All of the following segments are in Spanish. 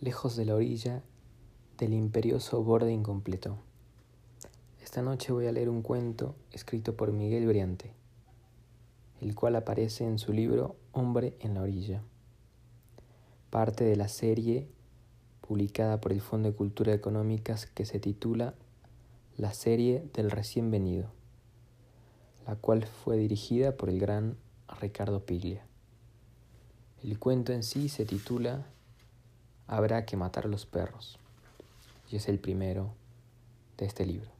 lejos de la orilla del imperioso borde incompleto. Esta noche voy a leer un cuento escrito por Miguel Briante, el cual aparece en su libro Hombre en la orilla, parte de la serie publicada por el Fondo de Cultura Económicas que se titula La serie del recién venido, la cual fue dirigida por el gran Ricardo Piglia. El cuento en sí se titula Habrá que matar a los perros y es el primero de este libro.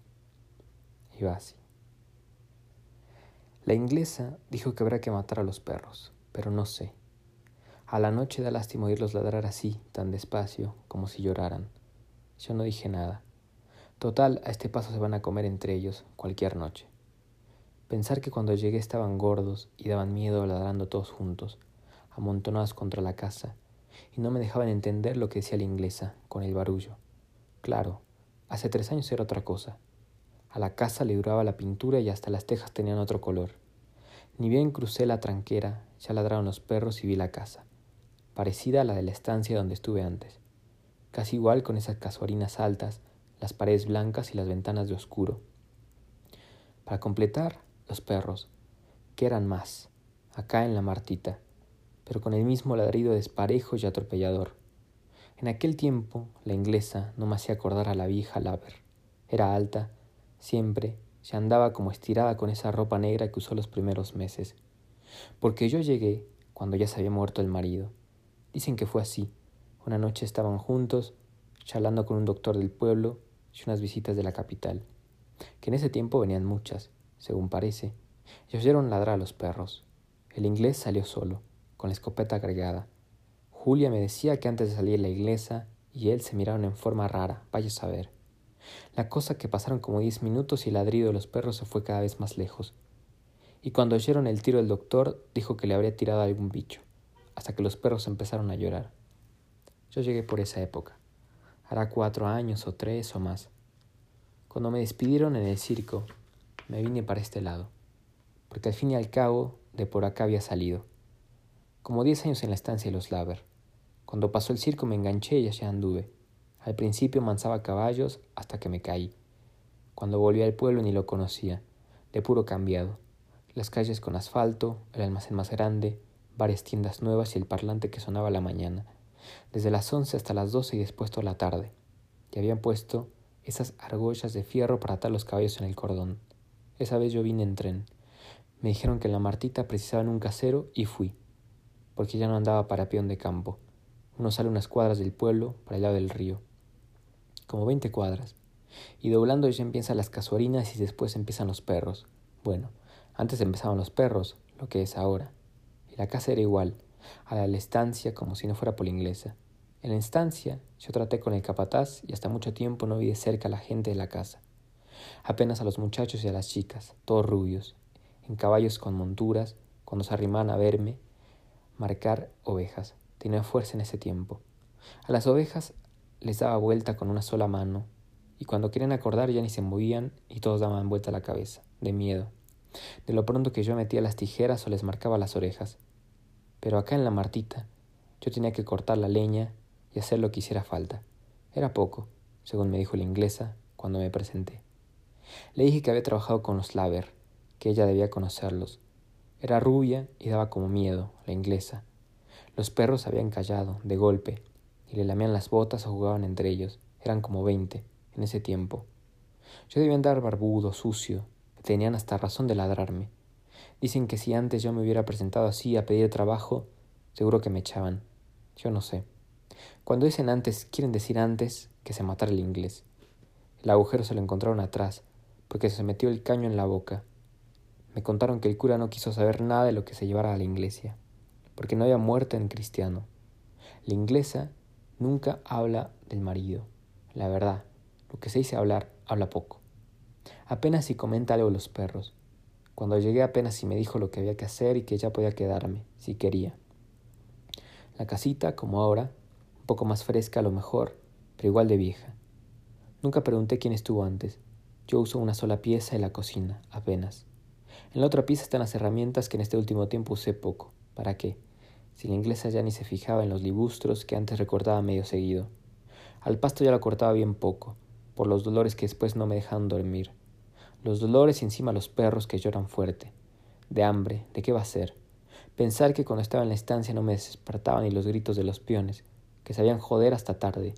Y va así. La inglesa dijo que habrá que matar a los perros, pero no sé. A la noche da lástima oírlos ladrar así, tan despacio, como si lloraran. Yo no dije nada. Total, a este paso se van a comer entre ellos cualquier noche. Pensar que cuando llegué estaban gordos y daban miedo ladrando todos juntos, amontonados contra la casa, y no me dejaban entender lo que decía la inglesa, con el barullo. Claro, hace tres años era otra cosa. A la casa le duraba la pintura y hasta las tejas tenían otro color. Ni bien crucé la tranquera, ya ladraron los perros y vi la casa parecida a la de la estancia donde estuve antes, casi igual con esas casuarinas altas, las paredes blancas y las ventanas de oscuro. Para completar, los perros, que eran más, acá en la Martita, pero con el mismo ladrido desparejo y atropellador. En aquel tiempo, la inglesa no me hacía acordar a la vieja Laver. Era alta, siempre, se andaba como estirada con esa ropa negra que usó los primeros meses. Porque yo llegué cuando ya se había muerto el marido Dicen que fue así. Una noche estaban juntos, charlando con un doctor del pueblo y unas visitas de la capital, que en ese tiempo venían muchas, según parece, y oyeron ladrar a los perros. El inglés salió solo, con la escopeta cargada. Julia me decía que antes de salir la inglesa y él se miraron en forma rara, vaya a saber. La cosa que pasaron como diez minutos y el ladrido de los perros se fue cada vez más lejos. Y cuando oyeron el tiro del doctor, dijo que le habría tirado algún bicho hasta que los perros empezaron a llorar. Yo llegué por esa época. Hará cuatro años o tres o más. Cuando me despidieron en el circo, me vine para este lado, porque al fin y al cabo de por acá había salido. Como diez años en la estancia de los Laver. Cuando pasó el circo me enganché y allá anduve. Al principio mansaba caballos hasta que me caí. Cuando volví al pueblo ni lo conocía, de puro cambiado. Las calles con asfalto, el almacén más grande, varias tiendas nuevas y el parlante que sonaba a la mañana, desde las once hasta las doce y después toda la tarde, y habían puesto esas argollas de fierro para atar los caballos en el cordón. Esa vez yo vine en tren. Me dijeron que en la Martita precisaban un casero y fui, porque ya no andaba para peón de campo. Uno sale unas cuadras del pueblo para el lado del río, como veinte cuadras, y doblando ya empiezan las casuarinas y después empiezan los perros. Bueno, antes empezaban los perros, lo que es ahora. La casa era igual, a la estancia como si no fuera por la inglesa. En la estancia yo traté con el capataz y hasta mucho tiempo no vi de cerca a la gente de la casa. Apenas a los muchachos y a las chicas, todos rubios, en caballos con monturas, cuando se arrimaban a verme, marcar ovejas. Tenía fuerza en ese tiempo. A las ovejas les daba vuelta con una sola mano, y cuando querían acordar ya ni se movían y todos daban vuelta la cabeza, de miedo, de lo pronto que yo metía las tijeras o les marcaba las orejas. Pero acá en la Martita yo tenía que cortar la leña y hacer lo que hiciera falta. Era poco, según me dijo la inglesa cuando me presenté. Le dije que había trabajado con los Laver, que ella debía conocerlos. Era rubia y daba como miedo, la inglesa. Los perros habían callado, de golpe, y le lamían las botas o jugaban entre ellos. Eran como veinte, en ese tiempo. Yo debía andar barbudo, sucio, tenían hasta razón de ladrarme. Dicen que si antes yo me hubiera presentado así a pedir trabajo, seguro que me echaban. Yo no sé. Cuando dicen antes, quieren decir antes que se matara el inglés. El agujero se lo encontraron atrás, porque se metió el caño en la boca. Me contaron que el cura no quiso saber nada de lo que se llevara a la iglesia, porque no había muerto en cristiano. La inglesa nunca habla del marido. La verdad, lo que se dice hablar, habla poco. Apenas si comenta algo los perros. Cuando llegué apenas si me dijo lo que había que hacer y que ya podía quedarme, si quería. La casita, como ahora, un poco más fresca a lo mejor, pero igual de vieja. Nunca pregunté quién estuvo antes. Yo uso una sola pieza en la cocina, apenas. En la otra pieza están las herramientas que en este último tiempo usé poco. ¿Para qué? si la inglesa ya ni se fijaba en los libustros que antes recortaba medio seguido. Al pasto ya lo cortaba bien poco, por los dolores que después no me dejaban dormir. Los dolores y encima los perros que lloran fuerte. De hambre, ¿de qué va a ser? Pensar que cuando estaba en la estancia no me despertaban ni los gritos de los peones, que sabían joder hasta tarde,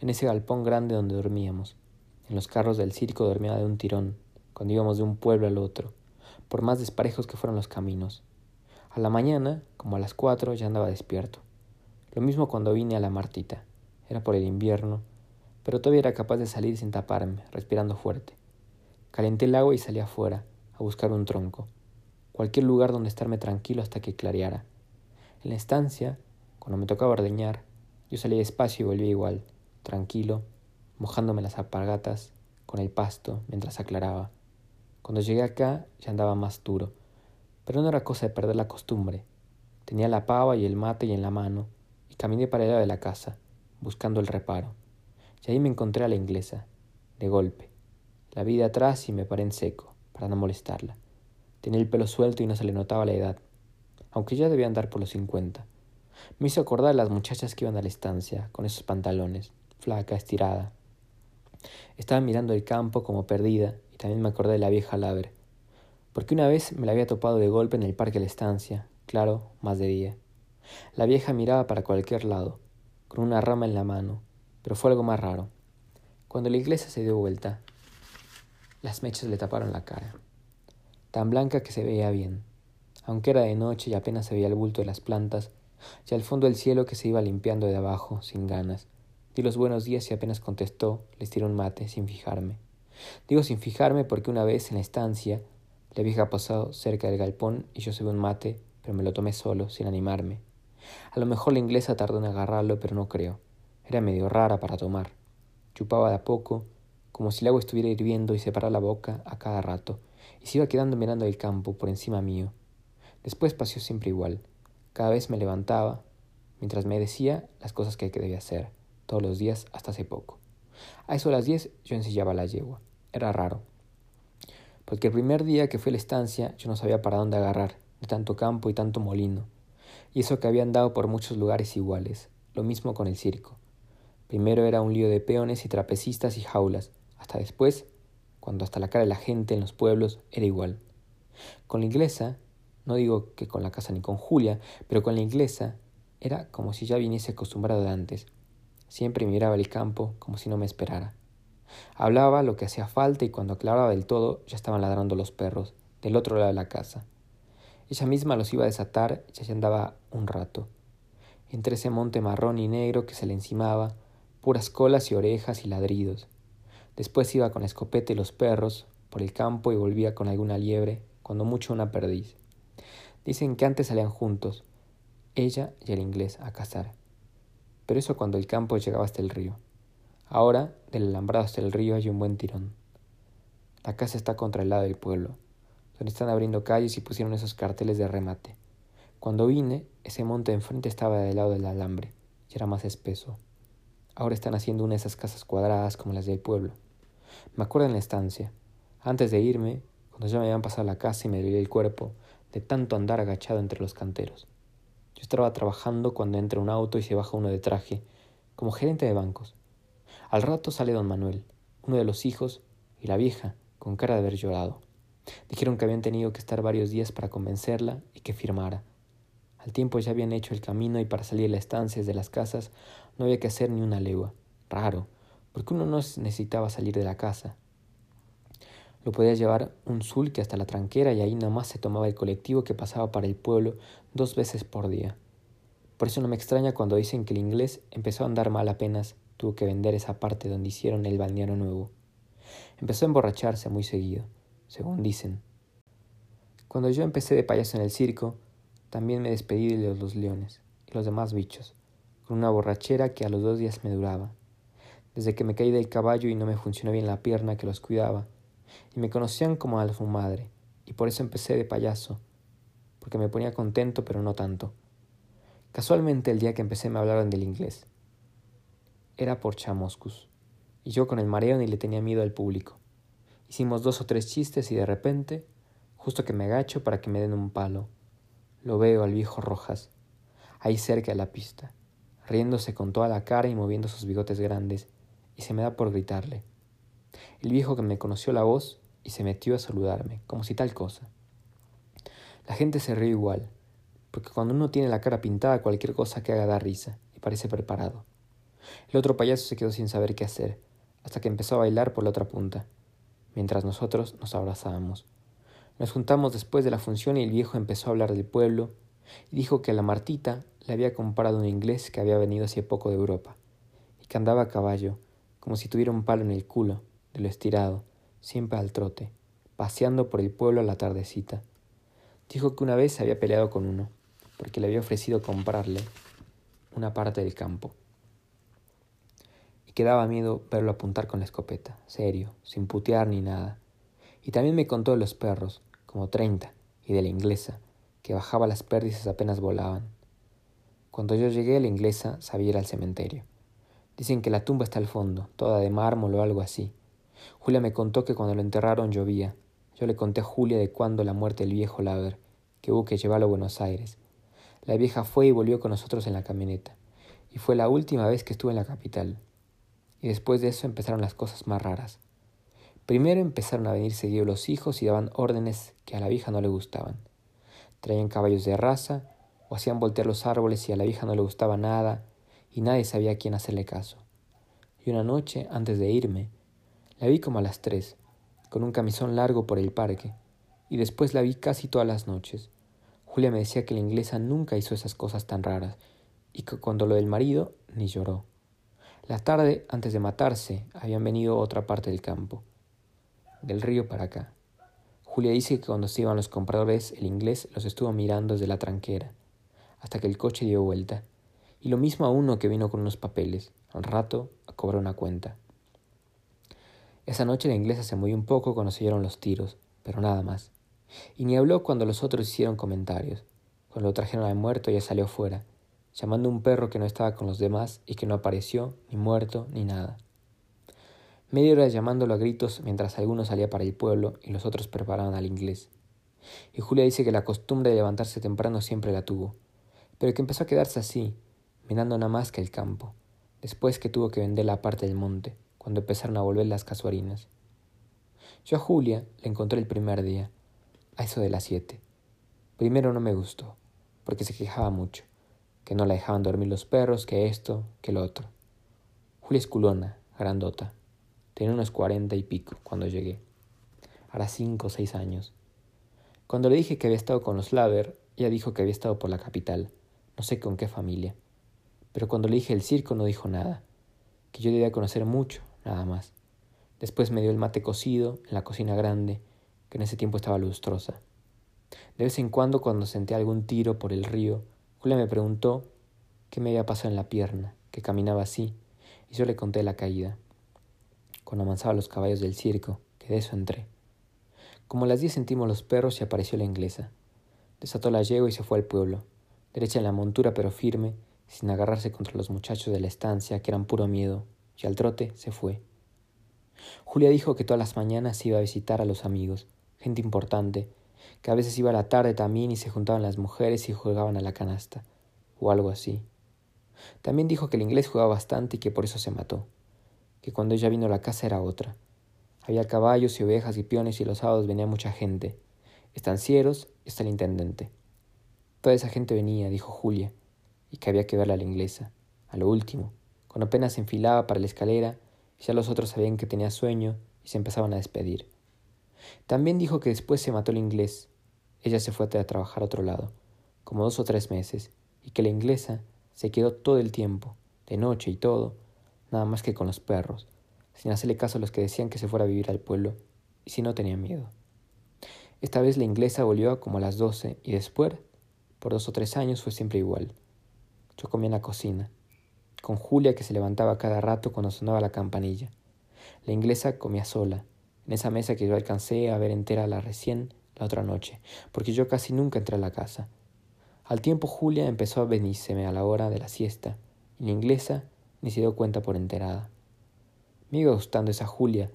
en ese galpón grande donde dormíamos. En los carros del circo dormía de un tirón, cuando íbamos de un pueblo al otro, por más desparejos que fueran los caminos. A la mañana, como a las cuatro, ya andaba despierto. Lo mismo cuando vine a la Martita. Era por el invierno, pero todavía era capaz de salir sin taparme, respirando fuerte. Calenté el agua y salí afuera, a buscar un tronco cualquier lugar donde estarme tranquilo hasta que clareara. En la estancia, cuando me tocaba ordeñar, yo salía despacio y volvía igual, tranquilo, mojándome las apagatas con el pasto mientras aclaraba. Cuando llegué acá ya andaba más duro, pero no era cosa de perder la costumbre. Tenía la pava y el mate y en la mano, y caminé para el lado de la casa, buscando el reparo. Y ahí me encontré a la inglesa, de golpe. La vi de atrás y me paré en seco, para no molestarla. Tenía el pelo suelto y no se le notaba la edad, aunque ya debía andar por los cincuenta. Me hizo acordar a las muchachas que iban a la estancia, con esos pantalones, flaca, estirada. Estaba mirando el campo como perdida también me acordé de la vieja Laver, porque una vez me la había topado de golpe en el parque de la estancia, claro, más de día. La vieja miraba para cualquier lado, con una rama en la mano, pero fue algo más raro. Cuando la iglesia se dio vuelta, las mechas le taparon la cara tan blanca que se veía bien. Aunque era de noche y apenas se veía el bulto de las plantas, y al fondo el cielo que se iba limpiando de abajo, sin ganas. Di los buenos días y apenas contestó, les tiró un mate, sin fijarme. Digo sin fijarme porque una vez en la estancia, la vieja pasado cerca del galpón y yo subí un mate, pero me lo tomé solo, sin animarme. A lo mejor la inglesa tardó en agarrarlo, pero no creo. Era medio rara para tomar. Chupaba de a poco, como si el agua estuviera hirviendo y se paraba la boca a cada rato, y se iba quedando mirando el campo por encima mío. Después pasó siempre igual. Cada vez me levantaba, mientras me decía las cosas que debía hacer, todos los días hasta hace poco. A eso a las diez yo ensillaba la yegua. Era raro. Porque el primer día que fui a la estancia yo no sabía para dónde agarrar, de tanto campo y tanto molino. Y eso que había andado por muchos lugares iguales. Lo mismo con el circo. Primero era un lío de peones y trapecistas y jaulas, hasta después cuando hasta la cara de la gente en los pueblos era igual. Con la inglesa, no digo que con la casa ni con Julia, pero con la inglesa era como si ya viniese acostumbrado de antes. Siempre miraba el campo como si no me esperara. Hablaba lo que hacía falta y cuando aclaraba del todo ya estaban ladrando los perros del otro lado de la casa. Ella misma los iba a desatar y allá andaba un rato. Entre ese monte marrón y negro que se le encimaba, puras colas y orejas y ladridos. Después iba con la escopeta y los perros por el campo y volvía con alguna liebre, cuando mucho una perdiz. Dicen que antes salían juntos, ella y el inglés, a cazar. Pero eso cuando el campo llegaba hasta el río. Ahora, del alambrado hasta el río hay un buen tirón. La casa está contra el lado del pueblo, donde están abriendo calles y pusieron esos carteles de remate. Cuando vine, ese monte enfrente estaba del lado del alambre, y era más espeso. Ahora están haciendo una de esas casas cuadradas como las del pueblo. Me acuerdo en la estancia, antes de irme, cuando ya me habían pasado la casa y me dolía el cuerpo, de tanto andar agachado entre los canteros. Yo estaba trabajando cuando entra un auto y se baja uno de traje, como gerente de bancos. Al rato sale don Manuel, uno de los hijos, y la vieja, con cara de haber llorado. Dijeron que habían tenido que estar varios días para convencerla y que firmara. Al tiempo ya habían hecho el camino y para salir de las estancias de las casas no había que hacer ni una legua. Raro, porque uno no necesitaba salir de la casa. Lo podía llevar un sulque hasta la tranquera y ahí nomás se tomaba el colectivo que pasaba para el pueblo dos veces por día. Por eso no me extraña cuando dicen que el inglés empezó a andar mal apenas tuvo que vender esa parte donde hicieron el balneario nuevo. Empezó a emborracharse muy seguido, según dicen. Cuando yo empecé de payaso en el circo, también me despedí de los leones y los demás bichos, con una borrachera que a los dos días me duraba. Desde que me caí del caballo y no me funcionó bien la pierna que los cuidaba, y me conocían como a su madre, y por eso empecé de payaso, porque me ponía contento pero no tanto. Casualmente el día que empecé me hablaron del inglés. Era por Chamoscus, y yo con el mareo ni le tenía miedo al público. Hicimos dos o tres chistes y de repente, justo que me agacho para que me den un palo, lo veo al viejo Rojas. ahí cerca de la pista, riéndose con toda la cara y moviendo sus bigotes grandes, y se me da por gritarle. El viejo que me conoció la voz y se metió a saludarme, como si tal cosa. La gente se ríe igual, porque cuando uno tiene la cara pintada cualquier cosa que haga da risa, y parece preparado. El otro payaso se quedó sin saber qué hacer, hasta que empezó a bailar por la otra punta, mientras nosotros nos abrazábamos. Nos juntamos después de la función y el viejo empezó a hablar del pueblo, y dijo que a la Martita le había comprado un inglés que había venido hace poco de Europa, y que andaba a caballo, como si tuviera un palo en el culo, de lo estirado, siempre al trote, paseando por el pueblo a la tardecita. Dijo que una vez se había peleado con uno, porque le había ofrecido comprarle una parte del campo. Y que daba miedo verlo apuntar con la escopeta, serio, sin putear ni nada. Y también me contó de los perros, como treinta, y de la inglesa, que bajaba las pérdices apenas volaban. Cuando yo llegué, la inglesa sabía ir al cementerio. Dicen que la tumba está al fondo, toda de mármol o algo así. Julia me contó que cuando lo enterraron llovía. Yo le conté a Julia de cuándo la muerte del viejo Laver, que hubo que llevarlo a Buenos Aires. La vieja fue y volvió con nosotros en la camioneta, y fue la última vez que estuve en la capital. Y después de eso empezaron las cosas más raras. Primero empezaron a venir seguidos los hijos y daban órdenes que a la vieja no le gustaban. Traían caballos de raza o hacían voltear los árboles y a la vieja no le gustaba nada y nadie sabía a quién hacerle caso. Y una noche, antes de irme, la vi como a las tres, con un camisón largo por el parque, y después la vi casi todas las noches. Julia me decía que la inglesa nunca hizo esas cosas tan raras, y que cuando lo del marido, ni lloró. La tarde, antes de matarse, habían venido a otra parte del campo, del río para acá. Julia dice que cuando se iban los compradores, el inglés los estuvo mirando desde la tranquera, hasta que el coche dio vuelta y lo mismo a uno que vino con unos papeles, al rato a cobrar una cuenta. Esa noche la inglesa se movió un poco cuando se oyeron los tiros, pero nada más. Y ni habló cuando los otros hicieron comentarios. Cuando lo trajeron al muerto ya salió fuera, llamando a un perro que no estaba con los demás y que no apareció, ni muerto, ni nada. Media hora llamándolo a gritos mientras alguno salía para el pueblo y los otros preparaban al inglés. Y Julia dice que la costumbre de levantarse temprano siempre la tuvo, pero que empezó a quedarse así, mirando nada más que el campo, después que tuvo que vender la parte del monte, cuando empezaron a volver las casuarinas. Yo a Julia le encontré el primer día, a eso de las siete. Primero no me gustó, porque se quejaba mucho, que no la dejaban dormir los perros, que esto, que lo otro. Julia es culona, grandota. Tenía unos cuarenta y pico cuando llegué. Hará cinco o seis años. Cuando le dije que había estado con los Laver, ella dijo que había estado por la capital, no sé con qué familia pero cuando le dije el circo no dijo nada, que yo debía conocer mucho, nada más. Después me dio el mate cocido en la cocina grande, que en ese tiempo estaba lustrosa. De vez en cuando, cuando senté algún tiro por el río, Julia me preguntó qué me había pasado en la pierna, que caminaba así, y yo le conté la caída. Cuando avanzaba los caballos del circo, que de eso entré. Como a las diez sentimos los perros y apareció la inglesa. Desató la yegua y se fue al pueblo, derecha en la montura pero firme, sin agarrarse contra los muchachos de la estancia, que eran puro miedo, y al trote se fue. Julia dijo que todas las mañanas iba a visitar a los amigos, gente importante, que a veces iba a la tarde también y se juntaban las mujeres y jugaban a la canasta, o algo así. También dijo que el inglés jugaba bastante y que por eso se mató, que cuando ella vino a la casa era otra. Había caballos y ovejas y peones y los sábados venía mucha gente, estancieros hasta el intendente. Toda esa gente venía, dijo Julia, y que había que verla a la inglesa, a lo último, cuando apenas se enfilaba para la escalera, ya los otros sabían que tenía sueño y se empezaban a despedir. También dijo que después se mató el inglés. Ella se fue a trabajar a otro lado, como dos o tres meses, y que la inglesa se quedó todo el tiempo, de noche y todo, nada más que con los perros, sin hacerle caso a los que decían que se fuera a vivir al pueblo, y si no tenía miedo. Esta vez la inglesa volvió como a las doce, y después, por dos o tres años, fue siempre igual. Yo comía en la cocina, con Julia que se levantaba cada rato cuando sonaba la campanilla. La inglesa comía sola, en esa mesa que yo alcancé a ver entera la recién la otra noche, porque yo casi nunca entré a la casa. Al tiempo Julia empezó a venírseme a la hora de la siesta, y la inglesa ni se dio cuenta por enterada. Me iba gustando esa Julia,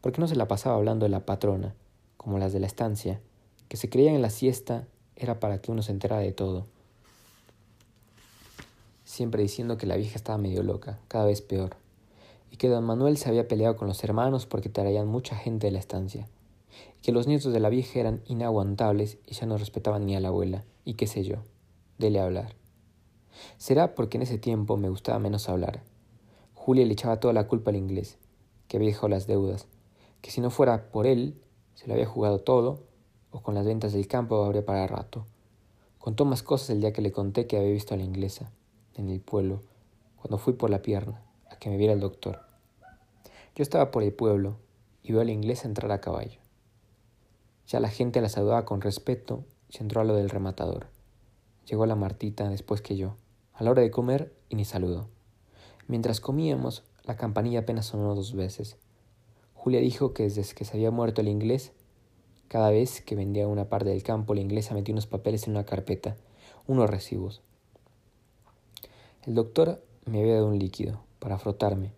porque no se la pasaba hablando de la patrona, como las de la estancia, que se creían en la siesta era para que uno se enterara de todo. siempre diciendo que la vieja estaba medio loca, cada vez peor, y que don Manuel se había peleado con los hermanos porque traían mucha gente de la estancia, que los nietos de la vieja eran inaguantables y ya no respetaban ni a la abuela, y qué sé yo, dele hablar. Será porque en ese tiempo me gustaba menos hablar. Julia le echaba toda la culpa al inglés, que había dejado las deudas, que si no fuera por él, se lo había jugado todo, o con las ventas del campo habría para rato. Contó más cosas el día que le conté que había visto a la inglesa, en el pueblo, cuando fui por la pierna, a que me viera el doctor. Yo estaba por el pueblo y veo a la inglesa entrar a caballo. Ya la gente la saludaba con respeto y entró a lo del rematador. Llegó la Martita después que yo, a la hora de comer y ni saludó. Mientras comíamos, la campanilla apenas sonó dos veces. Julia dijo que desde que se había muerto el inglés, cada vez que vendía una parte del campo, la inglesa metía unos papeles en una carpeta, unos recibos. El doctor me había dado un líquido para frotarme,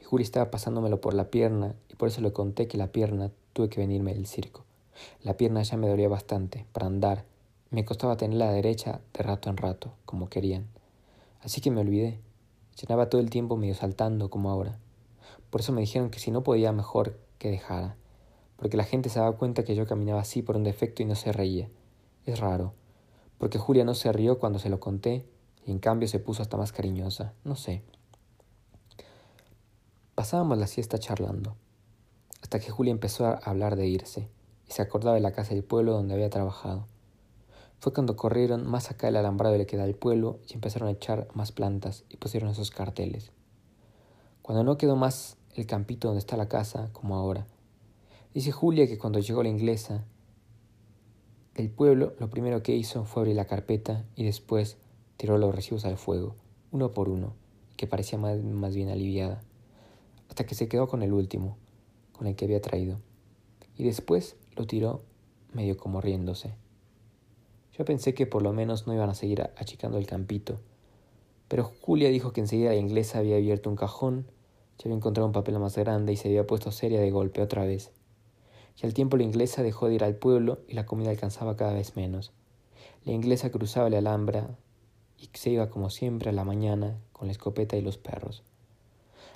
y Julia estaba pasándomelo por la pierna, y por eso le conté que la pierna tuve que venirme del circo. La pierna ya me dolía bastante para andar, me costaba tener la derecha de rato en rato, como querían. Así que me olvidé. Llenaba todo el tiempo medio saltando como ahora. Por eso me dijeron que si no podía mejor que dejara porque la gente se daba cuenta que yo caminaba así por un defecto y no se reía. Es raro, porque Julia no se rió cuando se lo conté y en cambio se puso hasta más cariñosa, no sé. Pasábamos la siesta charlando, hasta que Julia empezó a hablar de irse y se acordaba de la casa del pueblo donde había trabajado. Fue cuando corrieron más acá el alambrado le queda al pueblo y empezaron a echar más plantas y pusieron esos carteles. Cuando no quedó más el campito donde está la casa, como ahora, Dice Julia que cuando llegó la inglesa del pueblo, lo primero que hizo fue abrir la carpeta y después tiró los recibos al fuego, uno por uno, que parecía más, más bien aliviada, hasta que se quedó con el último, con el que había traído, y después lo tiró medio como riéndose. Yo pensé que por lo menos no iban a seguir achicando el campito, pero Julia dijo que enseguida la inglesa había abierto un cajón, se había encontrado un papel más grande y se había puesto seria de golpe otra vez y al tiempo la inglesa dejó de ir al pueblo y la comida alcanzaba cada vez menos. La inglesa cruzaba la alhambra y se iba como siempre a la mañana con la escopeta y los perros.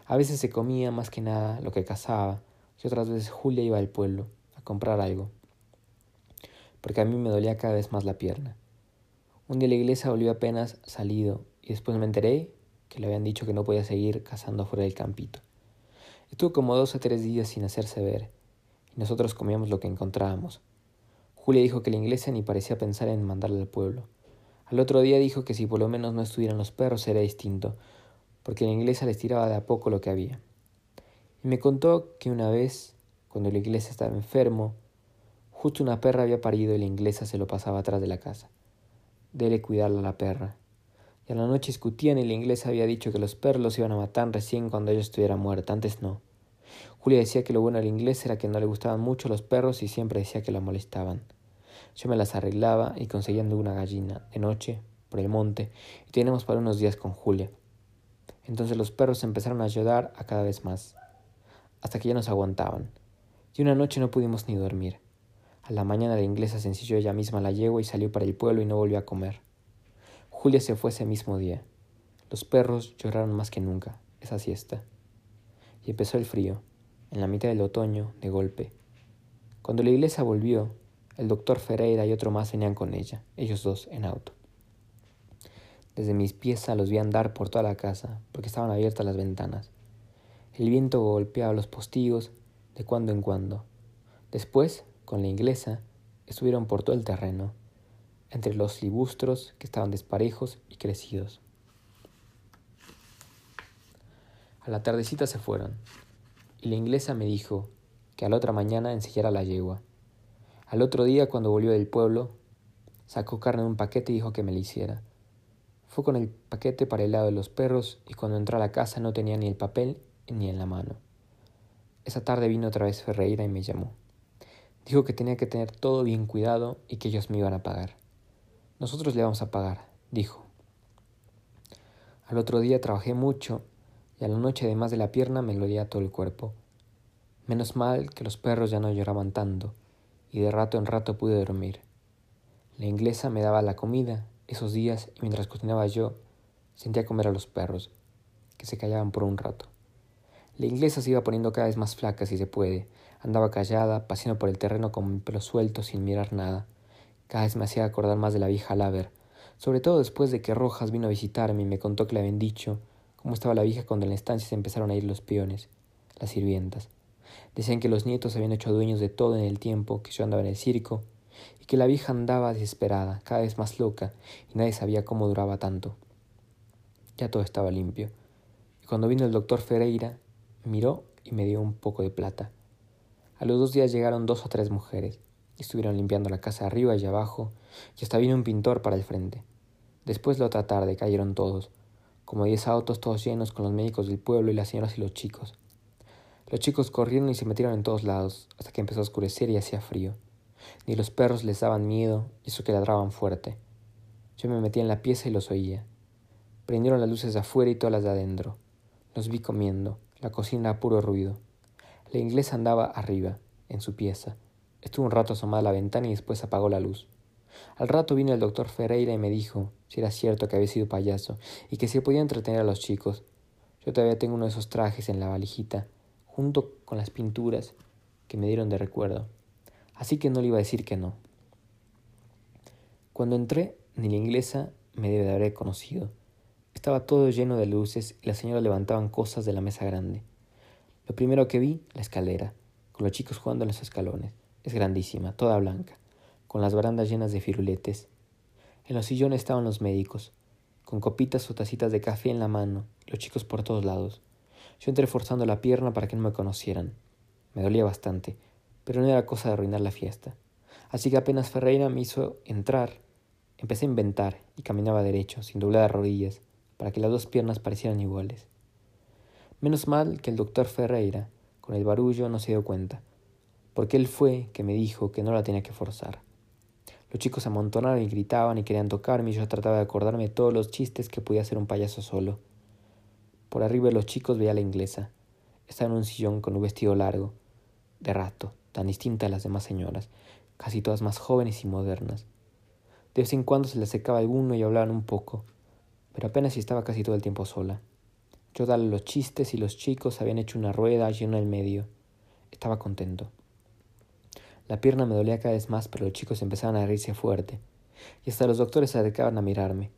A veces se comía más que nada lo que cazaba y otras veces Julia iba al pueblo comprar algo, porque a mí me dolía cada vez más la pierna. Un día la iglesia volvió apenas salido y después me enteré que le habían dicho que no podía seguir cazando fuera del campito. Estuvo como dos o tres días sin hacerse ver y nosotros comíamos lo que encontrábamos. Julia dijo que la inglesa ni parecía pensar en mandarle al pueblo. Al otro día dijo que si por lo menos no estuvieran los perros sería distinto, porque la inglesa les tiraba de a poco lo que había. Y me contó que una vez, cuando la inglesa estaba enfermo, justo una perra había parido y la inglesa se lo pasaba atrás de la casa. Dele cuidarla a la perra. Y a la noche discutían y la inglesa había dicho que los perros los iban a matar recién cuando ella estuviera muerta, antes no. Julia decía que lo bueno al inglés era que no le gustaban mucho los perros y siempre decía que la molestaban. Yo me las arreglaba y conseguían una gallina de noche por el monte y teníamos para unos días con Julia. Entonces los perros empezaron a ayudar a cada vez más, hasta que ya nos aguantaban. Y una noche no pudimos ni dormir. A la mañana la inglesa se ensilló ella misma la yegua y salió para el pueblo y no volvió a comer. Julia se fue ese mismo día. Los perros lloraron más que nunca esa siesta y empezó el frío, en la mitad del otoño, de golpe. Cuando la iglesia volvió, el doctor Ferreira y otro más venían con ella, ellos dos en auto. Desde mis pies los vi andar por toda la casa, porque estaban abiertas las ventanas. El viento golpeaba los postigos de cuando en cuando. Después, con la inglesa, estuvieron por todo el terreno, entre los libustros que estaban desparejos y crecidos. A la tardecita se fueron, y la inglesa me dijo que a la otra mañana ensillara la yegua. Al otro día, cuando volvió del pueblo, sacó carne de un paquete y dijo que me la hiciera. Fue con el paquete para el lado de los perros y cuando entró a la casa no tenía ni el papel ni en la mano. Esa tarde vino otra vez Ferreira y me llamó. Dijo que tenía que tener todo bien cuidado y que ellos me iban a pagar. Nosotros le vamos a pagar, dijo. Al otro día trabajé mucho y a la noche además de la pierna me dolía todo el cuerpo. Menos mal que los perros ya no lloraban tanto, y de rato en rato pude dormir. La inglesa me daba la comida esos días y mientras cocinaba yo, sentía comer a los perros, que se callaban por un rato. La inglesa se iba poniendo cada vez más flaca si se puede. Andaba callada, paseando por el terreno con mi pelo suelto sin mirar nada. Cada vez me hacía acordar más de la vieja Laver, sobre todo después de que Rojas vino a visitarme y me contó que le habían dicho cómo estaba la vieja cuando en la estancia se empezaron a ir los peones, las sirvientas. Decían que los nietos habían hecho dueños de todo en el tiempo que yo andaba en el circo, y que la vieja andaba desesperada, cada vez más loca, y nadie sabía cómo duraba tanto. Ya todo estaba limpio. Y cuando vino el doctor Ferreira, miró y me dio un poco de plata. A los dos días llegaron dos o tres mujeres. Estuvieron limpiando la casa arriba y abajo, y hasta vino un pintor para el frente. Después la otra tarde cayeron todos, como diez autos todos llenos con los médicos del pueblo y las señoras y los chicos. Los chicos corrieron y se metieron en todos lados, hasta que empezó a oscurecer y hacía frío. Ni los perros les daban miedo, y eso que ladraban fuerte. Yo me metí en la pieza y los oía. Prendieron las luces de afuera y todas las de adentro. Los vi comiendo, la cocina a puro ruido. La inglesa andaba arriba, en su pieza. Estuvo un rato asomada a la ventana y después apagó la luz. Al rato vino el doctor Ferreira y me dijo si era cierto que había sido payaso y que se podía entretener a los chicos. Yo todavía tengo uno de esos trajes en la valijita junto con las pinturas que me dieron de recuerdo. Así que no le iba a decir que no. Cuando entré, ni la inglesa me debe de haber conocido. Estaba todo lleno de luces y las señoras levantaban cosas de la mesa grande. Lo primero que vi, la escalera, con los chicos jugando en los escalones. Es grandísima, toda blanca, con las barandas llenas de firuletes. En los sillones estaban los médicos, con copitas o tacitas de café en la mano, los chicos por todos lados. Yo entré forzando la pierna para que no me conocieran. Me dolía bastante, pero no era cosa de arruinar la fiesta. Así que apenas Ferreira me hizo entrar, empecé a inventar y caminaba derecho, sin doblar las rodillas, para que las dos piernas parecieran iguales. Menos mal que el doctor Ferreira, con el barullo, no se dio cuenta, porque él fue que me dijo que no la tenía que forzar. Los chicos amontonaron y gritaban y querían tocarme y yo trataba de acordarme de todos los chistes que podía hacer un payaso solo. Por arriba de los chicos veía a la inglesa. Estaba en un sillón con un vestido largo, de rato, tan distinta a las demás señoras, casi todas más jóvenes y modernas. De vez en cuando se le secaba alguno y hablaban un poco, pero apenas si estaba casi todo el tiempo sola. Yo dale los chistes y los chicos habían hecho una rueda llena el medio. Estaba contento. La pierna me dolía cada vez más, pero los chicos empezaban a reírse fuerte, y hasta los doctores se acercaban a mirarme.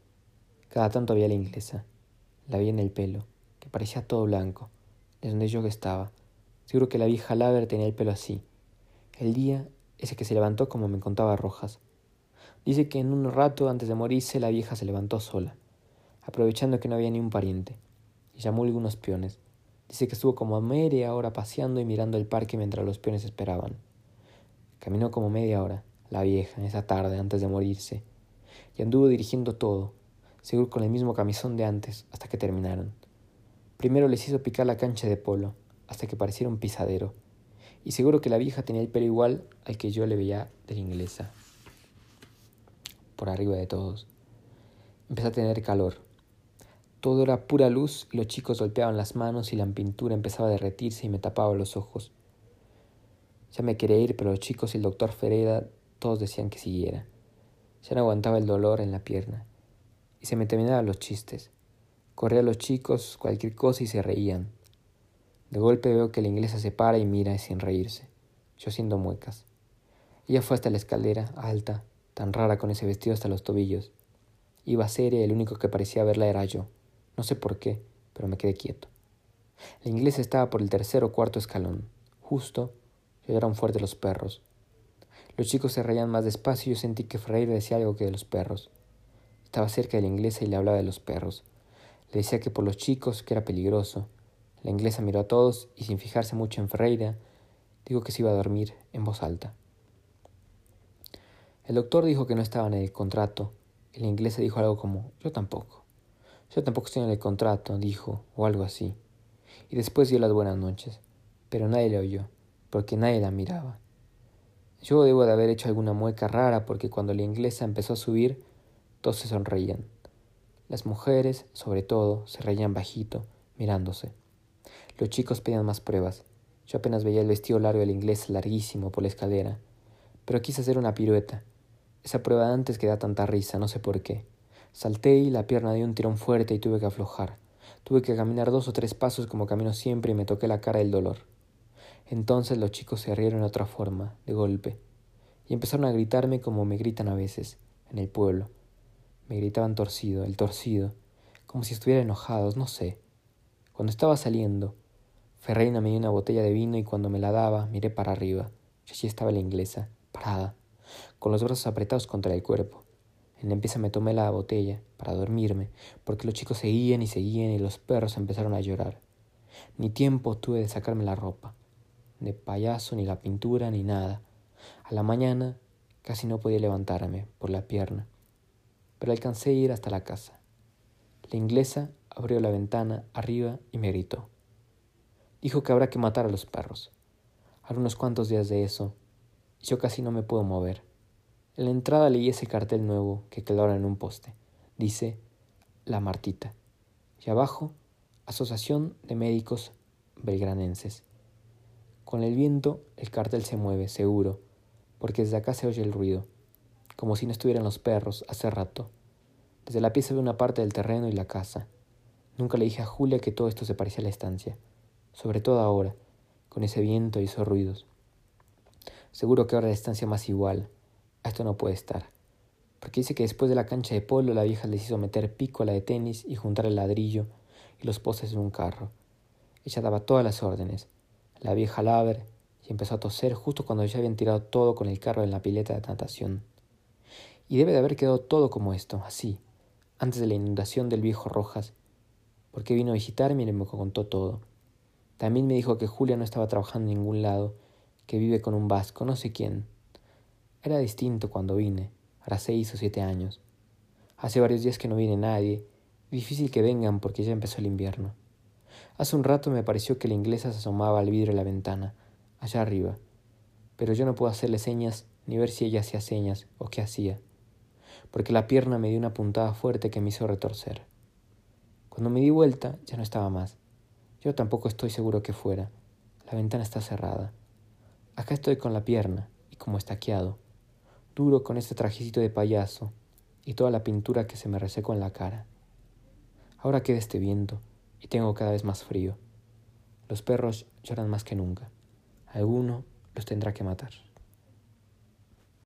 Cada tanto había la inglesa. La vi en el pelo, que parecía todo blanco, de donde yo estaba. Seguro que la vieja Laver tenía el pelo así. El día ese que se levantó como me contaba Rojas. Dice que en un rato antes de morirse la vieja se levantó sola, aprovechando que no había ni un pariente, y llamó a algunos peones. Dice que estuvo como media hora paseando y mirando el parque mientras los peones esperaban. Caminó como media hora, la vieja, esa tarde antes de morirse, y anduvo dirigiendo todo, seguro con el mismo camisón de antes, hasta que terminaron. Primero les hizo picar la cancha de polo, hasta que pareciera un pisadero, y seguro que la vieja tenía el pelo igual al que yo le veía de la inglesa. Por arriba de todos. Empecé a tener calor. Todo era pura luz y los chicos golpeaban las manos y la pintura empezaba a derretirse y me tapaba los ojos. Ya me quería ir, pero los chicos y el doctor Ferreira todos decían que siguiera. Ya no aguantaba el dolor en la pierna. Y se me terminaban los chistes. Corría a los chicos cualquier cosa y se reían. De golpe veo que la inglesa se para y mira sin reírse, yo haciendo muecas. Ella fue hasta la escalera, alta, tan rara con ese vestido hasta los tobillos. Iba seria y el único que parecía verla era yo. No sé por qué, pero me quedé quieto. La inglesa estaba por el tercer o cuarto escalón, justo, y eran fuertes los perros. Los chicos se reían más despacio y yo sentí que Freire decía algo que de los perros. Estaba cerca de la inglesa y le hablaba de los perros. Le decía que por los chicos, que era peligroso. La inglesa miró a todos y sin fijarse mucho en Ferreira, dijo que se iba a dormir en voz alta. El doctor dijo que no estaba en el contrato y la inglesa dijo algo como yo tampoco. Yo tampoco estoy en el contrato, dijo, o algo así. Y después dio las buenas noches, pero nadie le oyó, porque nadie la miraba. Yo debo de haber hecho alguna mueca rara porque cuando la inglesa empezó a subir, todos se sonreían. Las mujeres, sobre todo, se reían bajito, mirándose. Los chicos pedían más pruebas. Yo apenas veía el vestido largo del inglés larguísimo por la escalera. Pero quise hacer una pirueta. Esa prueba antes que da tanta risa, no sé por qué. Salté y la pierna dio un tirón fuerte y tuve que aflojar. Tuve que caminar dos o tres pasos como camino siempre y me toqué la cara del dolor. Entonces los chicos se rieron de otra forma, de golpe, y empezaron a gritarme como me gritan a veces, en el pueblo. Me gritaban torcido, el torcido, como si estuvieran enojados, no sé. Cuando estaba saliendo, Ferreina me dio una botella de vino y cuando me la daba miré para arriba. Y allí estaba la inglesa, parada, con los brazos apretados contra el cuerpo. En la empieza me tomé la botella para dormirme, porque los chicos seguían y seguían y los perros empezaron a llorar. Ni tiempo tuve de sacarme la ropa, de payaso, ni la pintura, ni nada. A la mañana casi no podía levantarme por la pierna, pero alcancé a ir hasta la casa. La inglesa abrió la ventana arriba y me gritó. Dijo que habrá que matar a los perros. A unos cuantos días de eso, yo casi no me puedo mover. En la entrada leí ese cartel nuevo que quedó en un poste. Dice La Martita. Y abajo, Asociación de Médicos Belgranenses. Con el viento, el cartel se mueve, seguro, porque desde acá se oye el ruido, como si no estuvieran los perros hace rato. Desde la pieza ve una parte del terreno y la casa. Nunca le dije a Julia que todo esto se parecía a la estancia sobre todo ahora, con ese viento y esos ruidos. Seguro que ahora la estancia más igual. Esto no puede estar. Porque dice que después de la cancha de polo la vieja les hizo meter pico a la de tenis y juntar el ladrillo y los postes en un carro. Ella daba todas las órdenes. La vieja Laver y empezó a toser justo cuando ya habían tirado todo con el carro en la pileta de natación. Y debe de haber quedado todo como esto, así, antes de la inundación del viejo Rojas, porque vino a visitarme y me contó todo. También me dijo que Julia no estaba trabajando en ningún lado, que vive con un vasco, no sé quién. Era distinto cuando vine, ahora seis o siete años. Hace varios días que no viene nadie, difícil que vengan porque ya empezó el invierno. Hace un rato me pareció que la inglesa se asomaba al vidrio de la ventana, allá arriba, pero yo no puedo hacerle señas ni ver si ella hacía señas o qué hacía, porque la pierna me dio una puntada fuerte que me hizo retorcer. Cuando me di vuelta ya no estaba más. Yo tampoco estoy seguro que fuera. La ventana está cerrada. Acá estoy con la pierna y como estaqueado, duro con este trajecito de payaso y toda la pintura que se me resecó en la cara. Ahora queda este viento y tengo cada vez más frío. Los perros lloran más que nunca. Alguno los tendrá que matar.